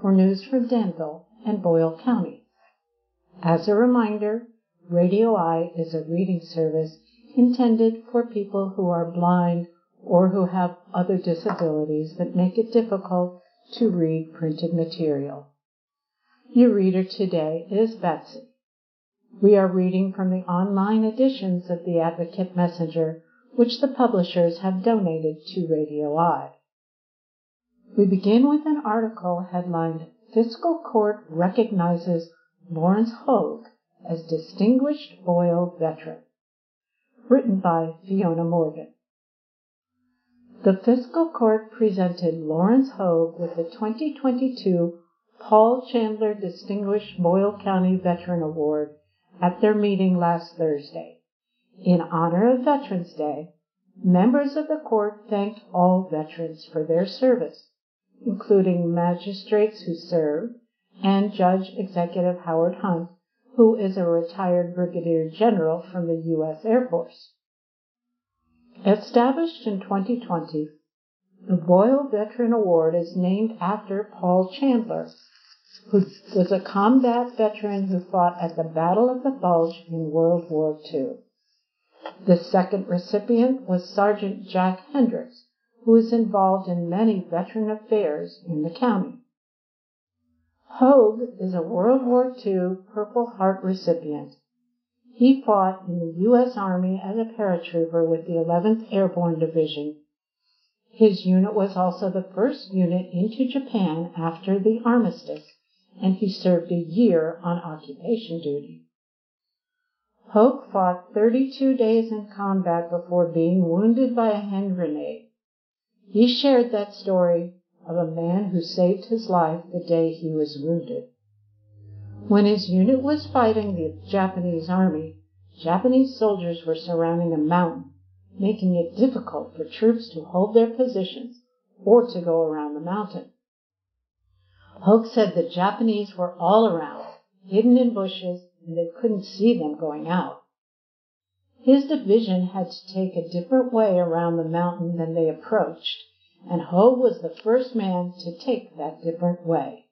for news from Danville and Boyle County. As a reminder, Radio Eye is a reading service intended for people who are blind or who have other disabilities that make it difficult to read printed material. Your reader today is Betsy. We are reading from the online editions of the Advocate Messenger, which the publishers have donated to Radio Eye. We begin with an article headlined Fiscal Court Recognizes Lawrence Hogue as Distinguished Boyle Veteran, written by Fiona Morgan. The Fiscal Court presented Lawrence Hogue with the 2022 Paul Chandler Distinguished Boyle County Veteran Award at their meeting last Thursday. In honor of Veterans Day, members of the court thanked all veterans for their service including magistrates who serve, and Judge Executive Howard Hunt, who is a retired brigadier general from the U.S. Air Force. Established in 2020, the Boyle Veteran Award is named after Paul Chandler, who was a combat veteran who fought at the Battle of the Bulge in World War II. The second recipient was Sergeant Jack Hendricks, who is involved in many veteran affairs in the county. Hogue is a World War II Purple Heart recipient. He fought in the U.S. Army as a paratrooper with the 11th Airborne Division. His unit was also the first unit into Japan after the armistice, and he served a year on occupation duty. Hogue fought 32 days in combat before being wounded by a hand grenade. He shared that story of a man who saved his life the day he was wounded. When his unit was fighting the Japanese army, Japanese soldiers were surrounding a mountain, making it difficult for troops to hold their positions or to go around the mountain. Hogue said the Japanese were all around, hidden in bushes, and they couldn't see them going out. His division had to take a different way around the mountain than they approached, and Hogue was the first man to take that different way.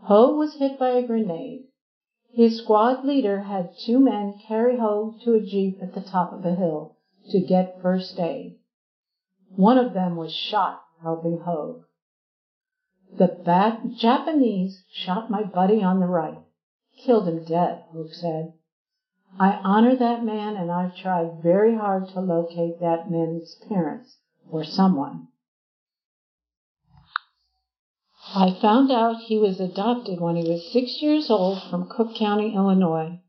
Hogue was hit by a grenade. His squad leader had two men carry Hogue to a jeep at the top of a hill to get first aid. One of them was shot helping Hogue. The bad Japanese shot my buddy on the right. Killed him dead, Hogue said. I honor that man and I've tried very hard to locate that man's parents or someone. I found out he was adopted when he was six years old from Cook County, Illinois,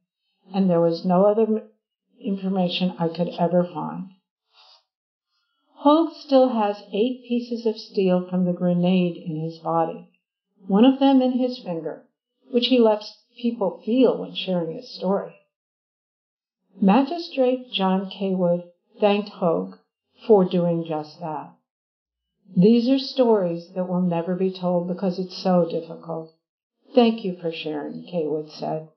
and there was no other information I could ever find. Hogue still has eight pieces of steel from the grenade in his body, one of them in his finger, which he lets people feel when sharing his story. Magistrate John Kaywood thanked Hogue for doing just that. These are stories that will never be told because it's so difficult. Thank you for sharing, Kaywood said.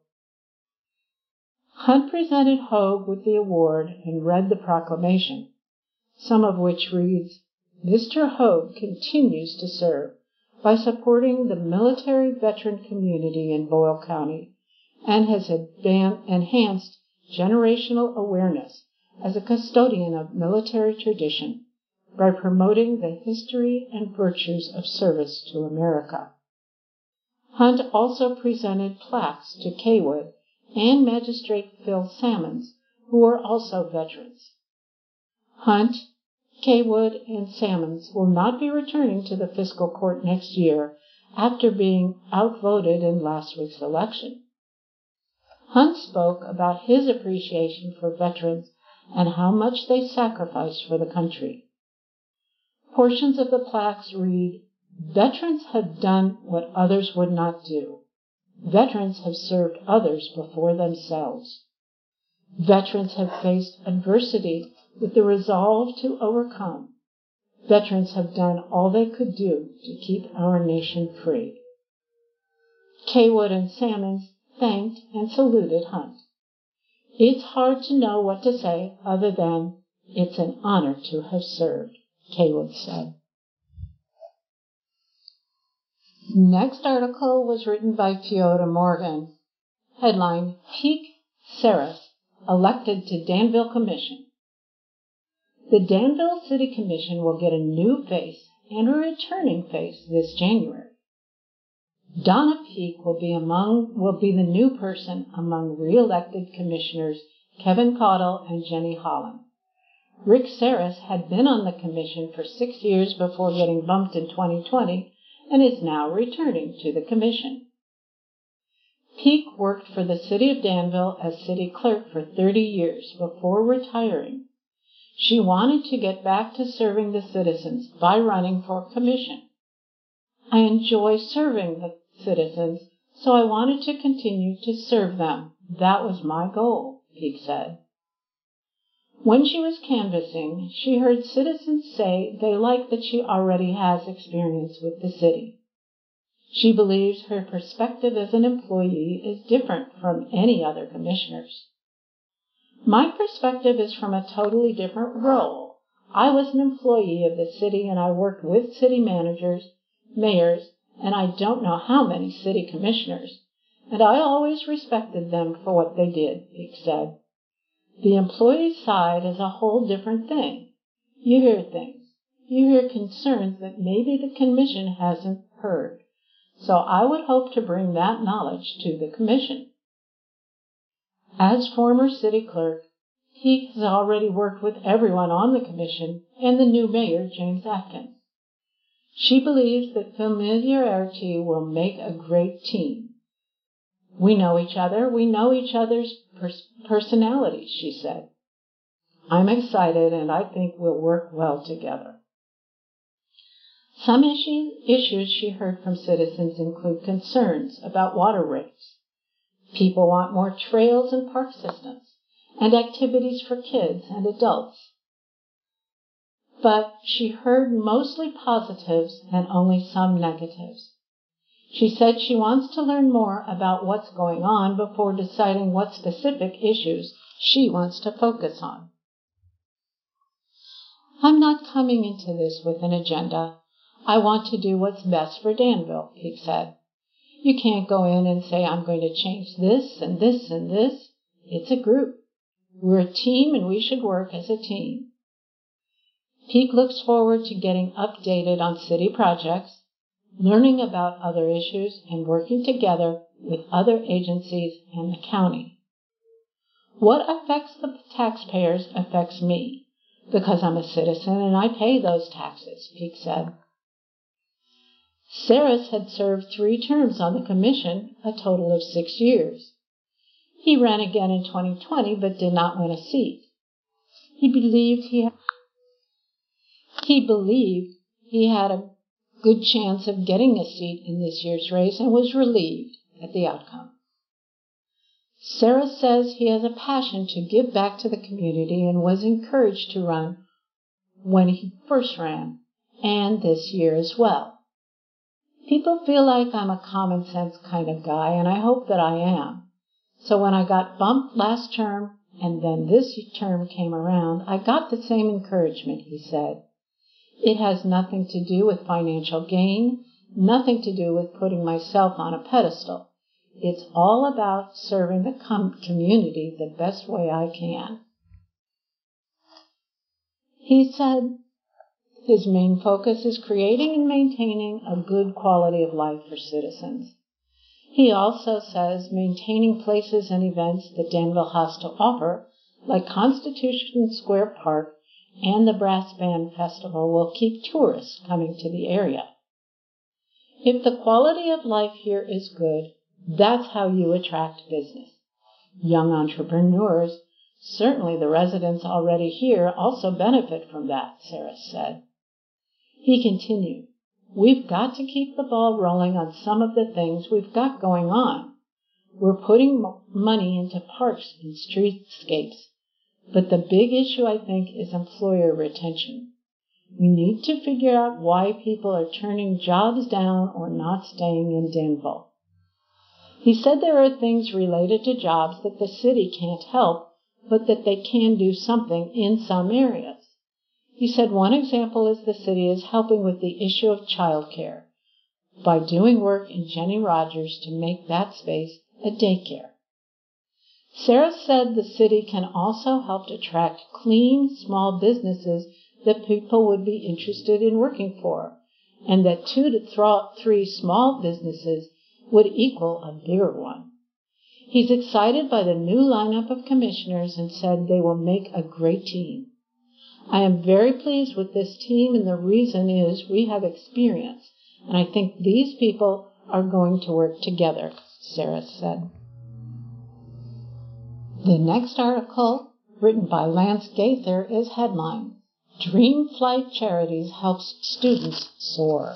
Hunt presented Hogue with the award and read the proclamation, some of which reads, Mr. Hogue continues to serve by supporting the military veteran community in Boyle County and has enhanced generational awareness as a custodian of military tradition by promoting the history and virtues of service to America. Hunt also presented plaques to Kaywood and Magistrate Phil Sammons, who are also veterans. Hunt, Kaywood, and Sammons will not be returning to the fiscal court next year after being outvoted in last week's election. Hunt spoke about his appreciation for veterans and how much they sacrificed for the country. Portions of the plaques read, Veterans have done what others would not do. Veterans have served others before themselves. Veterans have faced adversity with the resolve to overcome. Veterans have done all they could do to keep our nation free. Cawood and Sammons thanked and saluted Hunt. It's hard to know what to say other than it's an honor to have served, Cawood said. Next article was written by Fiona Morgan. Headline Peak Serres elected to Danville Commission. The Danville City Commission will get a new face and a returning face this January. Donna Peak will be among will be the new person among re-elected commissioners Kevin Caudill and Jenny Holland. Rick Serres had been on the commission for six years before getting bumped in 2020 and is now returning to the commission. Peak worked for the city of Danville as city clerk for 30 years before retiring. She wanted to get back to serving the citizens by running for commission. I enjoy serving the citizens, so I wanted to continue to serve them. That was my goal, Peak said. When she was canvassing, she heard citizens say they like that she already has experience with the city. She believes her perspective as an employee is different from any other commissioner's. My perspective is from a totally different role. I was an employee of the city and I worked with city managers, mayors, and I don't know how many city commissioners, and I always respected them for what they did, Peak said. The employee side is a whole different thing. You hear things. You hear concerns that maybe the commission hasn't heard. So I would hope to bring that knowledge to the commission. As former city clerk, he has already worked with everyone on the commission and the new mayor, James Atkins. She believes that familiarity will make a great team. We know each other. We know each other's pers- personalities, she said. I'm excited and I think we'll work well together. Some issues, issues she heard from citizens include concerns about water rates. People want more trails and park systems and activities for kids and adults. But she heard mostly positives and only some negatives. She said she wants to learn more about what's going on before deciding what specific issues she wants to focus on. I'm not coming into this with an agenda. I want to do what's best for Danville, he said. You can't go in and say, I'm going to change this and this and this. It's a group. We're a team and we should work as a team. Peak looks forward to getting updated on city projects, learning about other issues, and working together with other agencies and the county. What affects the taxpayers affects me because I'm a citizen and I pay those taxes, Peak said. Serres had served three terms on the commission, a total of six years. He ran again in 2020 but did not win a seat. He believed he he believed he had a good chance of getting a seat in this year's race and was relieved at the outcome. Serres says he has a passion to give back to the community and was encouraged to run when he first ran and this year as well. People feel like I'm a common sense kind of guy and I hope that I am. So when I got bumped last term and then this term came around, I got the same encouragement, he said. It has nothing to do with financial gain, nothing to do with putting myself on a pedestal. It's all about serving the com- community the best way I can. He said his main focus is creating and maintaining a good quality of life for citizens. He also says maintaining places and events that Danville has to offer, like Constitution Square Park and the Brass Band Festival, will keep tourists coming to the area. If the quality of life here is good, that's how you attract business. Young entrepreneurs Certainly the residents already here also benefit from that, Serres said. He continued, We've got to keep the ball rolling on some of the things we've got going on. We're putting money into parks and streetscapes, but the big issue I think is employer retention. We need to figure out why people are turning jobs down or not staying in Danville. He said there are things related to jobs that the city can't help, but that they can do something in some areas. He said one example is the city is helping with the issue of childcare by doing work in Jennie Rogers to make that space a daycare. Serres said the city can also help attract clean, small businesses that people would be interested in working for, and that two to three small businesses would equal a bigger one. He's excited by the new lineup of commissioners and said they will make a great team. I am very pleased with this team, and the reason is we have experience, and I think these people are going to work together, Serres said. The next article, written by Lance Gaither, is headlined Dream Flight Charities Helps Students Soar.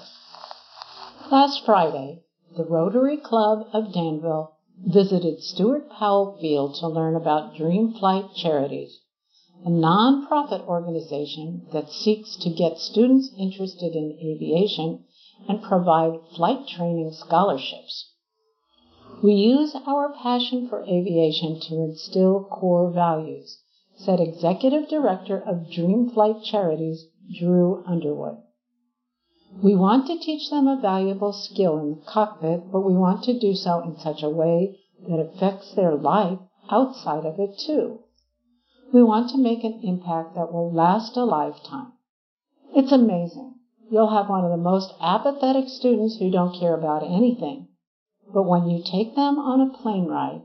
Last Friday, the Rotary Club of Danville visited Stuart Powell Field to learn about Dream Flight Charities, a nonprofit organization that seeks to get students interested in aviation and provide flight training scholarships. We use our passion for aviation to instill core values said Executive Director of Dream Flight Charities, Drew Underwood. We want to teach them a valuable skill in the cockpit, but we want to do so in such a way that affects their life outside of it too. We want to make an impact that will last a lifetime. It's amazing. You'll have one of the most apathetic students who don't care about anything. But when you take them on a plane ride,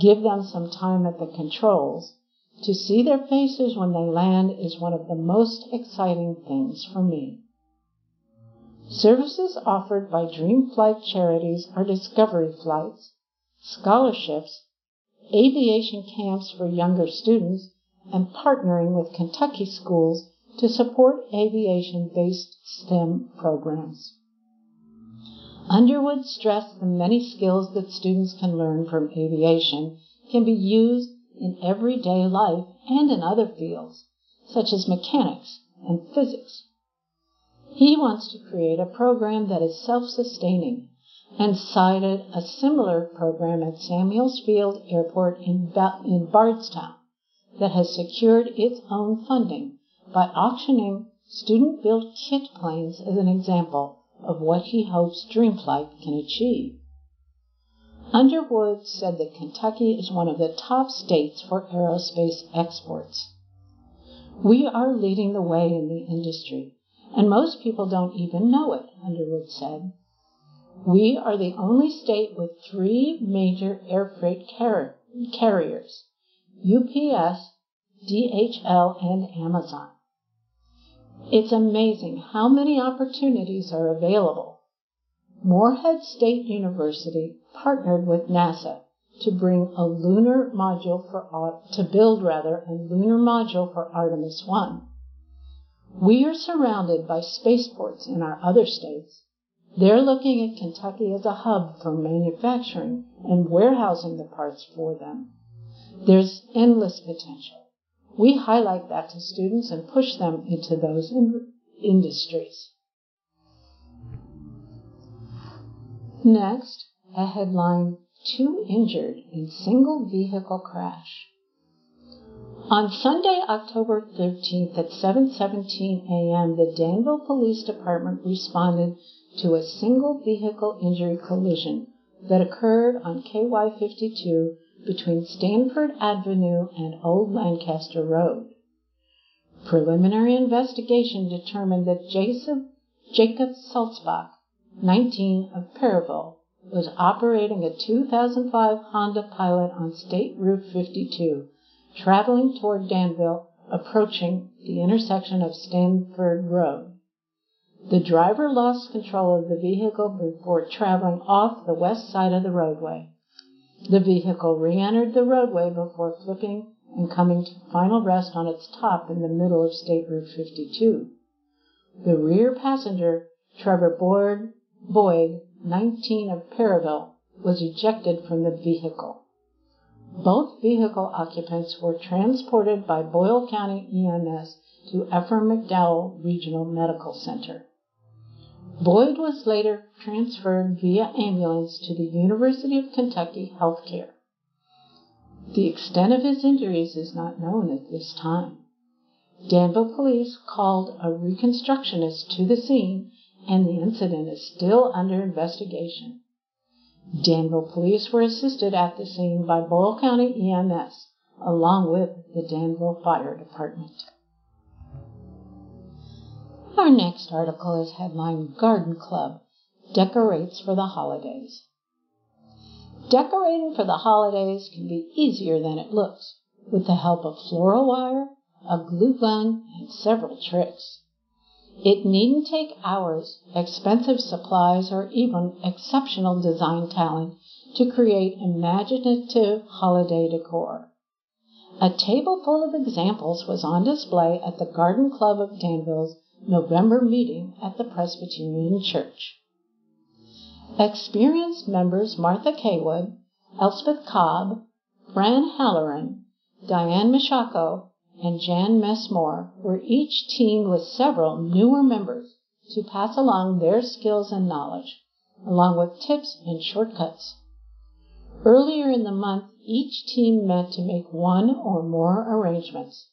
give them some time at the controls, to see their faces when they land is one of the most exciting things for me. Services offered by Dream Flight charities are discovery flights, scholarships, aviation camps for younger students, and partnering with Kentucky schools to support aviation based STEM programs. Underwood stressed the many skills that students can learn from aviation can be used in everyday life and in other fields, such as mechanics and physics. He wants to create a program that is self sustaining and cited a similar program at Samuels Field Airport in, in Bardstown that has secured its own funding by auctioning student built kit planes as an example of what he hopes Dreamflight can achieve. Underwood said that Kentucky is one of the top states for aerospace exports. We are leading the way in the industry, and most people don't even know it, Underwood said. We are the only state with three major air freight car- carriers UPS, DHL, and Amazon. It's amazing how many opportunities are available Morehead State University partnered with NASA to bring a lunar module for to build rather a lunar module for Artemis 1. We are surrounded by spaceports in our other states. They're looking at Kentucky as a hub for manufacturing and warehousing the parts for them. There's endless potential. We highlight that to students and push them into those in- industries. Next, a headline Two Injured in Single Vehicle Crash. On Sunday, October 13th at 7:17 a.m., the Danville Police Department responded to a single vehicle injury collision that occurred on KY 52 between Stanford Avenue and Old Lancaster Road. Preliminary investigation determined that Jacob, Jacob Salzbach 19 of Perryville, was operating a 2005 Honda Pilot on State Route 52, traveling toward Danville, approaching the intersection of Stanford Road. The driver lost control of the vehicle before traveling off the west side of the roadway. The vehicle re entered the roadway before flipping and coming to final rest on its top in the middle of State Route 52. The rear passenger, Trevor Boyd, Boyd 19 of Perryville, was ejected from the vehicle. Both vehicle occupants were transported by Boyle County EMS to Ephraim McDowell Regional Medical Center. Boyd was later transferred via ambulance to the University of Kentucky Health Care. The extent of his injuries is not known at this time. Danville police called a reconstructionist to the scene and the incident is still under investigation. Danville police were assisted at the scene by Boyle County EMS along with the Danville Fire Department. Our next article is headlined Garden Club Decorates for the Holidays. Decorating for the holidays can be easier than it looks with the help of floral wire, a glue gun, and several tricks. It needn't take hours, expensive supplies, or even exceptional design talent to create imaginative holiday decor. A table full of examples was on display at the Garden Club of Danville's November meeting at the Presbyterian Church. Experienced members Martha Kaywood, Elspeth Cobb, Fran Halloran, Diane Machako, and Jan Messmore were each teamed with several newer members to pass along their skills and knowledge, along with tips and shortcuts. Earlier in the month, each team met to make one or more arrangements.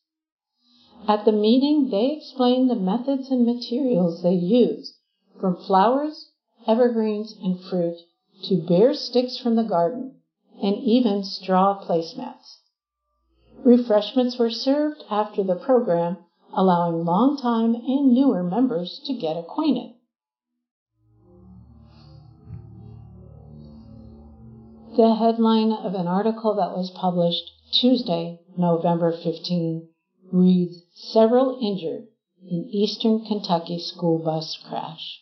At the meeting, they explained the methods and materials they use, from flowers, evergreens, and fruit to bare sticks from the garden, and even straw placemats. Refreshments were served after the program, allowing long-time and newer members to get acquainted. The headline of an article that was published Tuesday, November 15, reads Several Injured in Eastern Kentucky School Bus Crash.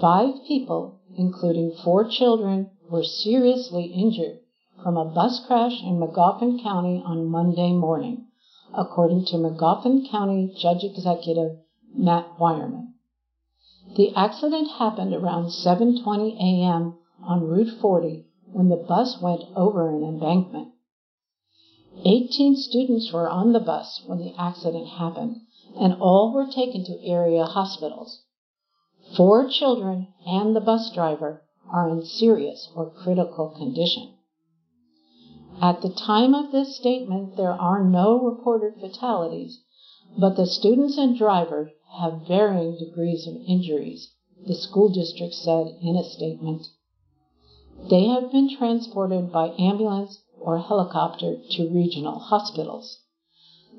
Five people, including four children, were seriously injured from a bus crash in Magoffin County on Monday morning, according to Magoffin County Judge Executive Matt Wireman. The accident happened around 7:20 a.m. on Route 40 when the bus went over an embankment. 18 students were on the bus when the accident happened, and all were taken to area hospitals. Four children and the bus driver are in serious or critical condition. At the time of this statement, there are no reported fatalities, but the students and driver have varying degrees of injuries, the school district said in a statement. They have been transported by ambulance or helicopter to regional hospitals.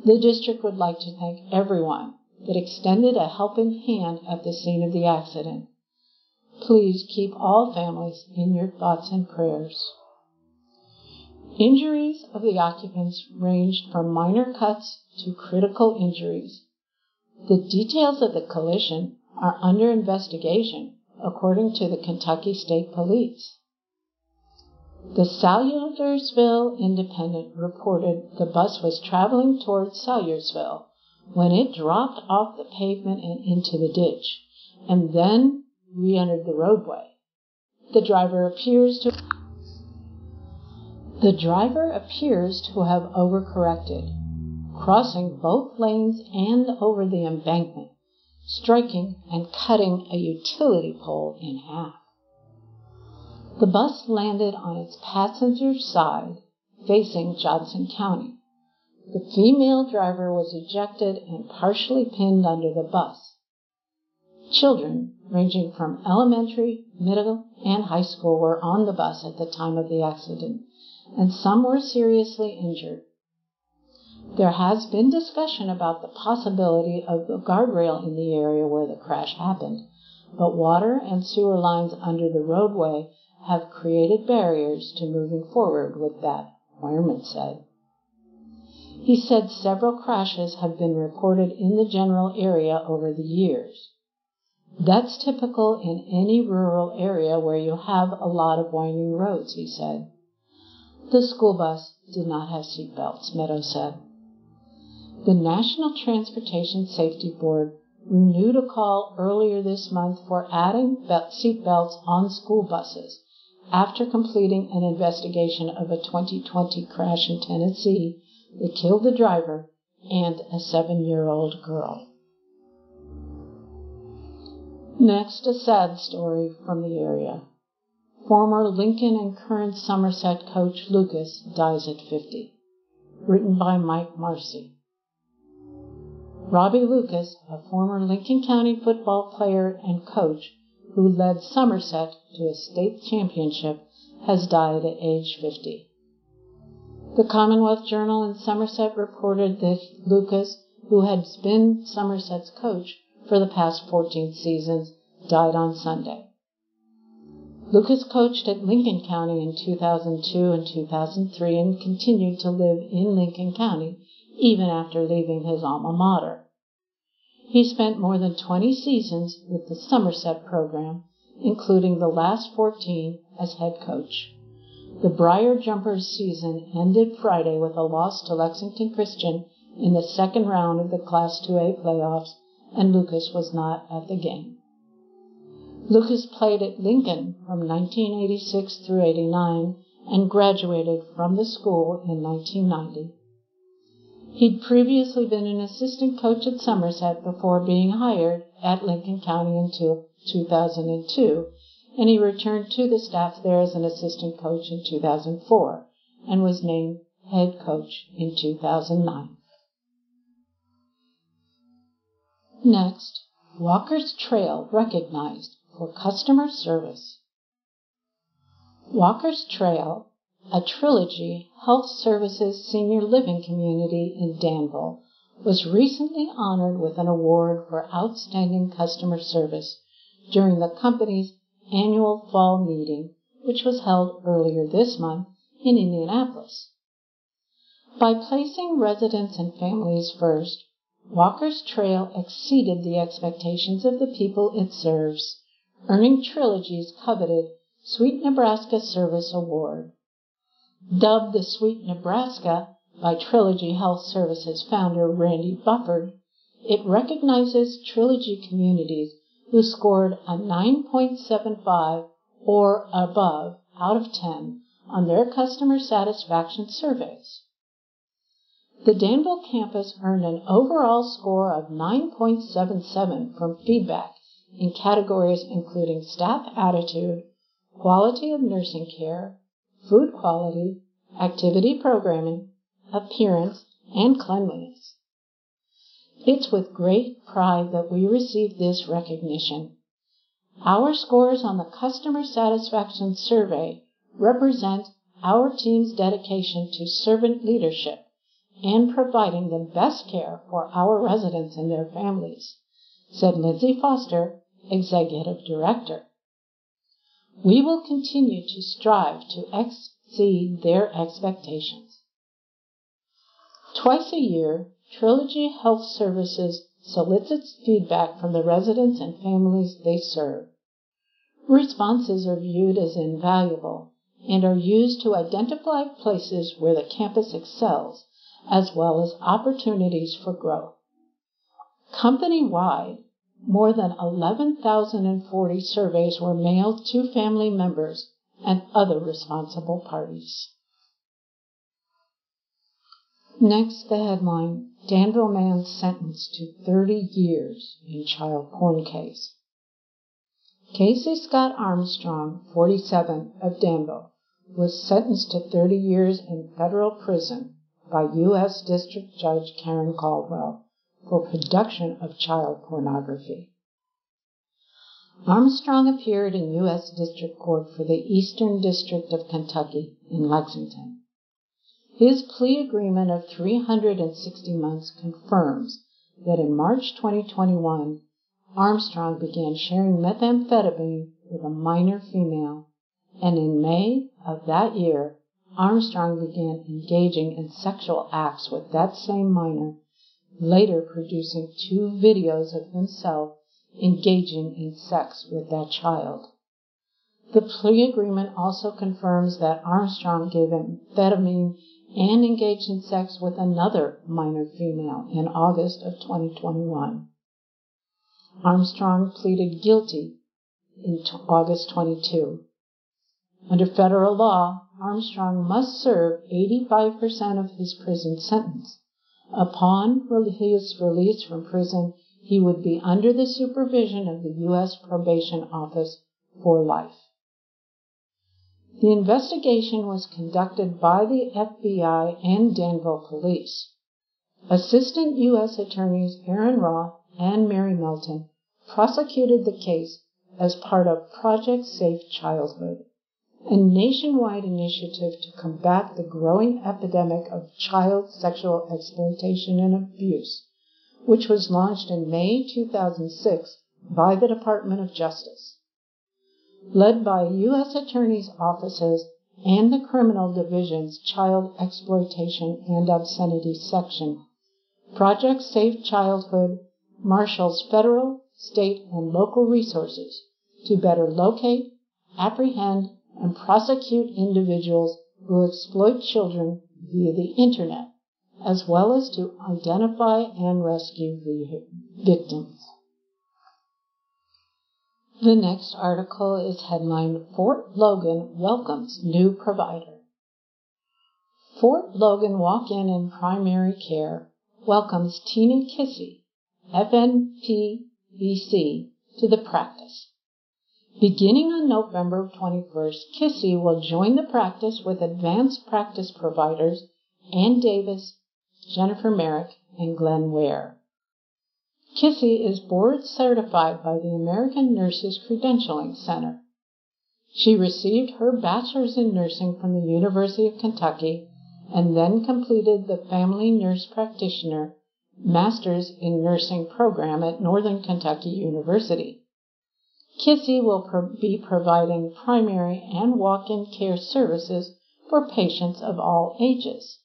The district would like to thank everyone that extended a helping hand at the scene of the accident. Please keep all families in your thoughts and prayers. Injuries of the occupants ranged from minor cuts to critical injuries. The details of the collision are under investigation, according to the Kentucky State Police. The Salyersville Independent reported the bus was traveling towards Salyersville when it dropped off the pavement and into the ditch, and then re entered the roadway. The driver appears to the driver appears to have overcorrected, crossing both lanes and over the embankment, striking and cutting a utility pole in half. The bus landed on its passenger side, facing Johnson County. The female driver was ejected and partially pinned under the bus. Children ranging from elementary, middle, and high school were on the bus at the time of the accident and some were seriously injured. There has been discussion about the possibility of a guardrail in the area where the crash happened, but water and sewer lines under the roadway have created barriers to moving forward with that, Wireman said. He said several crashes have been reported in the general area over the years. That's typical in any rural area where you have a lot of winding roads, he said. The school bus did not have seat belts, Meadows said. The National Transportation Safety Board renewed a call earlier this month for adding seat belts on school buses after completing an investigation of a 2020 crash in Tennessee that killed the driver and a seven year old girl. Next, a sad story from the area. Former Lincoln and current Somerset coach Lucas dies at 50. Written by Mike Marsee. Robbie Lucas, a former Lincoln County football player and coach who led Somerset to a state championship, has died at age 50. The Commonwealth Journal in Somerset reported that Lucas, who had been Somerset's coach for the past 14 seasons, died on Sunday. Lucas coached at Lincoln County in 2002 and 2003 and continued to live in Lincoln County even after leaving his alma mater. He spent more than 20 seasons with the Somerset program, including the last 14 as head coach. The Briar Jumpers season ended Friday with a loss to Lexington Christian in the second round of the Class 2A playoffs, and Lucas was not at the game. Lucas played at Lincoln from 1986 through 89 and graduated from the school in 1990. He'd previously been an assistant coach at Somerset before being hired at Lincoln County until 2002 and he returned to the staff there as an assistant coach in 2004 and was named head coach in 2009. Next, Walker's Trail recognized for customer service. Walker's Trail, a trilogy health services senior living community in Danville, was recently honored with an award for outstanding customer service during the company's annual fall meeting, which was held earlier this month in Indianapolis. By placing residents and families first, Walker's Trail exceeded the expectations of the people it serves, earning Trilogy's coveted Sweet Nebraska Service Award. Dubbed the Sweet Nebraska by Trilogy Health Services founder Randy Bufford, it recognizes Trilogy communities who scored a 9.75 or above out of 10 on their customer satisfaction surveys. The Danville campus earned an overall score of 9.77 from feedback in categories including staff attitude, quality of nursing care, food quality, activity programming, appearance, and cleanliness. It's with great pride that we receive this recognition. Our scores on the Customer Satisfaction Survey represent our team's dedication to servant leadership and providing the best care for our residents and their families, said Lindsay Foster, Executive Director. We will continue to strive to exceed their expectations. Twice a year, Trilogy Health Services solicits feedback from the residents and families they serve. Responses are viewed as invaluable and are used to identify places where the campus excels as well as opportunities for growth. Company-wide, more than 11,040 surveys were mailed to family members and other responsible parties. Next, the headline Danville man sentenced to 30 years in child porn case. Casey Scott Armstrong, 47, of Danville, was sentenced to 30 years in federal prison by U.S. District Judge Karen Caldwell for production of child pornography. Armstrong appeared in U.S. District Court for the Eastern District of Kentucky in Lexington. His plea agreement of 360 months confirms that in March 2021, Armstrong began sharing methamphetamine with a minor female, and in May of that year, Armstrong began engaging in sexual acts with that same minor, later producing two videos of himself engaging in sex with that child. The plea agreement also confirms that Armstrong gave amphetamine and engaged in sex with another minor female in August of 2021. Armstrong pleaded guilty in August 22. Under federal law, Armstrong must serve 85% of his prison sentence. Upon his release from prison, he would be under the supervision of the U.S. Probation Office for life. The investigation was conducted by the FBI and Danville Police. Assistant U.S. Attorneys Aaron Roth and Mary Melton prosecuted the case as part of Project Safe Childhood, a nationwide initiative to combat the growing epidemic of child sexual exploitation and abuse, which was launched in May 2006 by the Department of Justice. Led by U.S. Attorney's offices and the Criminal Division's Child Exploitation and Obscenity Section, Project Safe Childhood marshals federal, state, and local resources to better locate, apprehend, and prosecute individuals who exploit children via the Internet, as well as to identify and rescue the victims. The next article is headlined Fort Logan Welcomes New Provider. Fort Logan Walk In and Primary Care welcomes Tina Kissy, FNPBC, to the practice. Beginning on November 21st, Kissy will join the practice with advanced practice providers Ann Davis, Jennifer Merrick, and Glenn Ware. Kissy is board certified by the American Nurses Credentialing Center. She received her bachelor's in nursing from the University of Kentucky and then completed the Family Nurse Practitioner Master's in Nursing program at Northern Kentucky University. Kissy will pro- be providing primary and walk in care services for patients of all ages.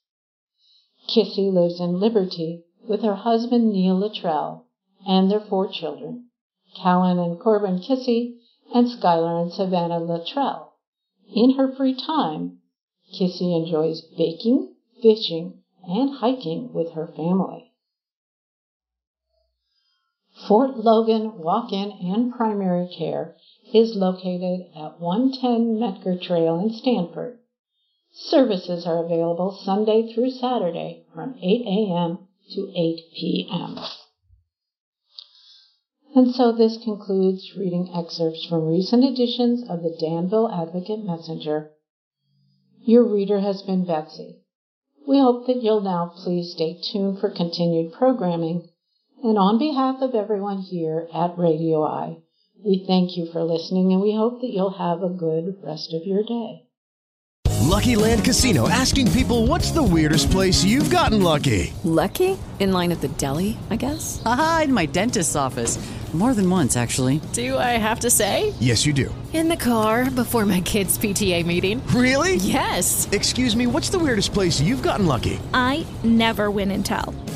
Kissy lives in Liberty with her husband Neil Luttrell and their four children, Callan and Corbin Kissy and Skylar and Savannah Luttrell. In her free time, Kissy enjoys baking, fishing, and hiking with her family. Fort Logan Walk-In and Primary Care is located at 110 Metker Trail in Stanford. Services are available Sunday through Saturday from 8 a.m. to 8 p.m. And so this concludes reading excerpts from recent editions of the Danville Advocate Messenger. Your reader has been Betsy. We hope that you'll now please stay tuned for continued programming and on behalf of everyone here at Radio Eye, we thank you for listening and we hope that you'll have a good rest of your day. Lucky Land Casino asking people what's the weirdest place you've gotten lucky? Lucky? In line at the deli, I guess? Aha, in my dentist's office. More than once, actually. Do I have to say? Yes, you do. In the car before my kids' PTA meeting. Really? Yes. Excuse me, what's the weirdest place you've gotten lucky? I never win and tell.